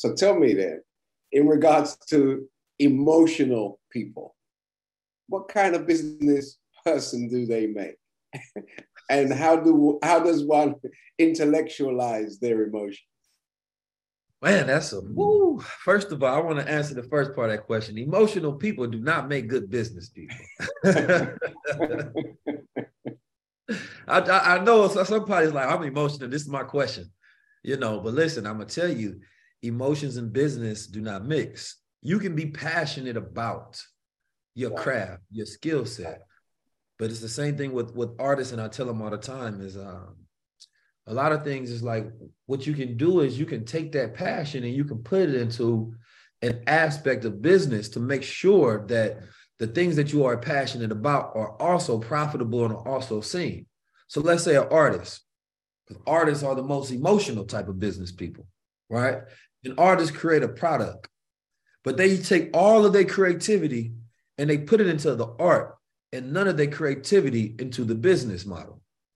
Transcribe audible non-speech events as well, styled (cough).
So tell me then, in regards to emotional people, what kind of business person do they make? (laughs) and how do how does one (laughs) intellectualize their emotions? Man, that's a woo. First of all, I want to answer the first part of that question. Emotional people do not make good business people. (laughs) I, I, know somebody's like, I'm emotional. This is my question, you know. But listen, I'm gonna tell you, emotions and business do not mix. You can be passionate about your craft, your skill set, but it's the same thing with with artists. And I tell them all the time is um, a lot of things is like what you can do is you can take that passion and you can put it into an aspect of business to make sure that the things that you are passionate about are also profitable and are also seen. So let's say an artist, because artists are the most emotional type of business people, right? And artists create a product, but they take all of their creativity and they put it into the art and none of their creativity into the business model.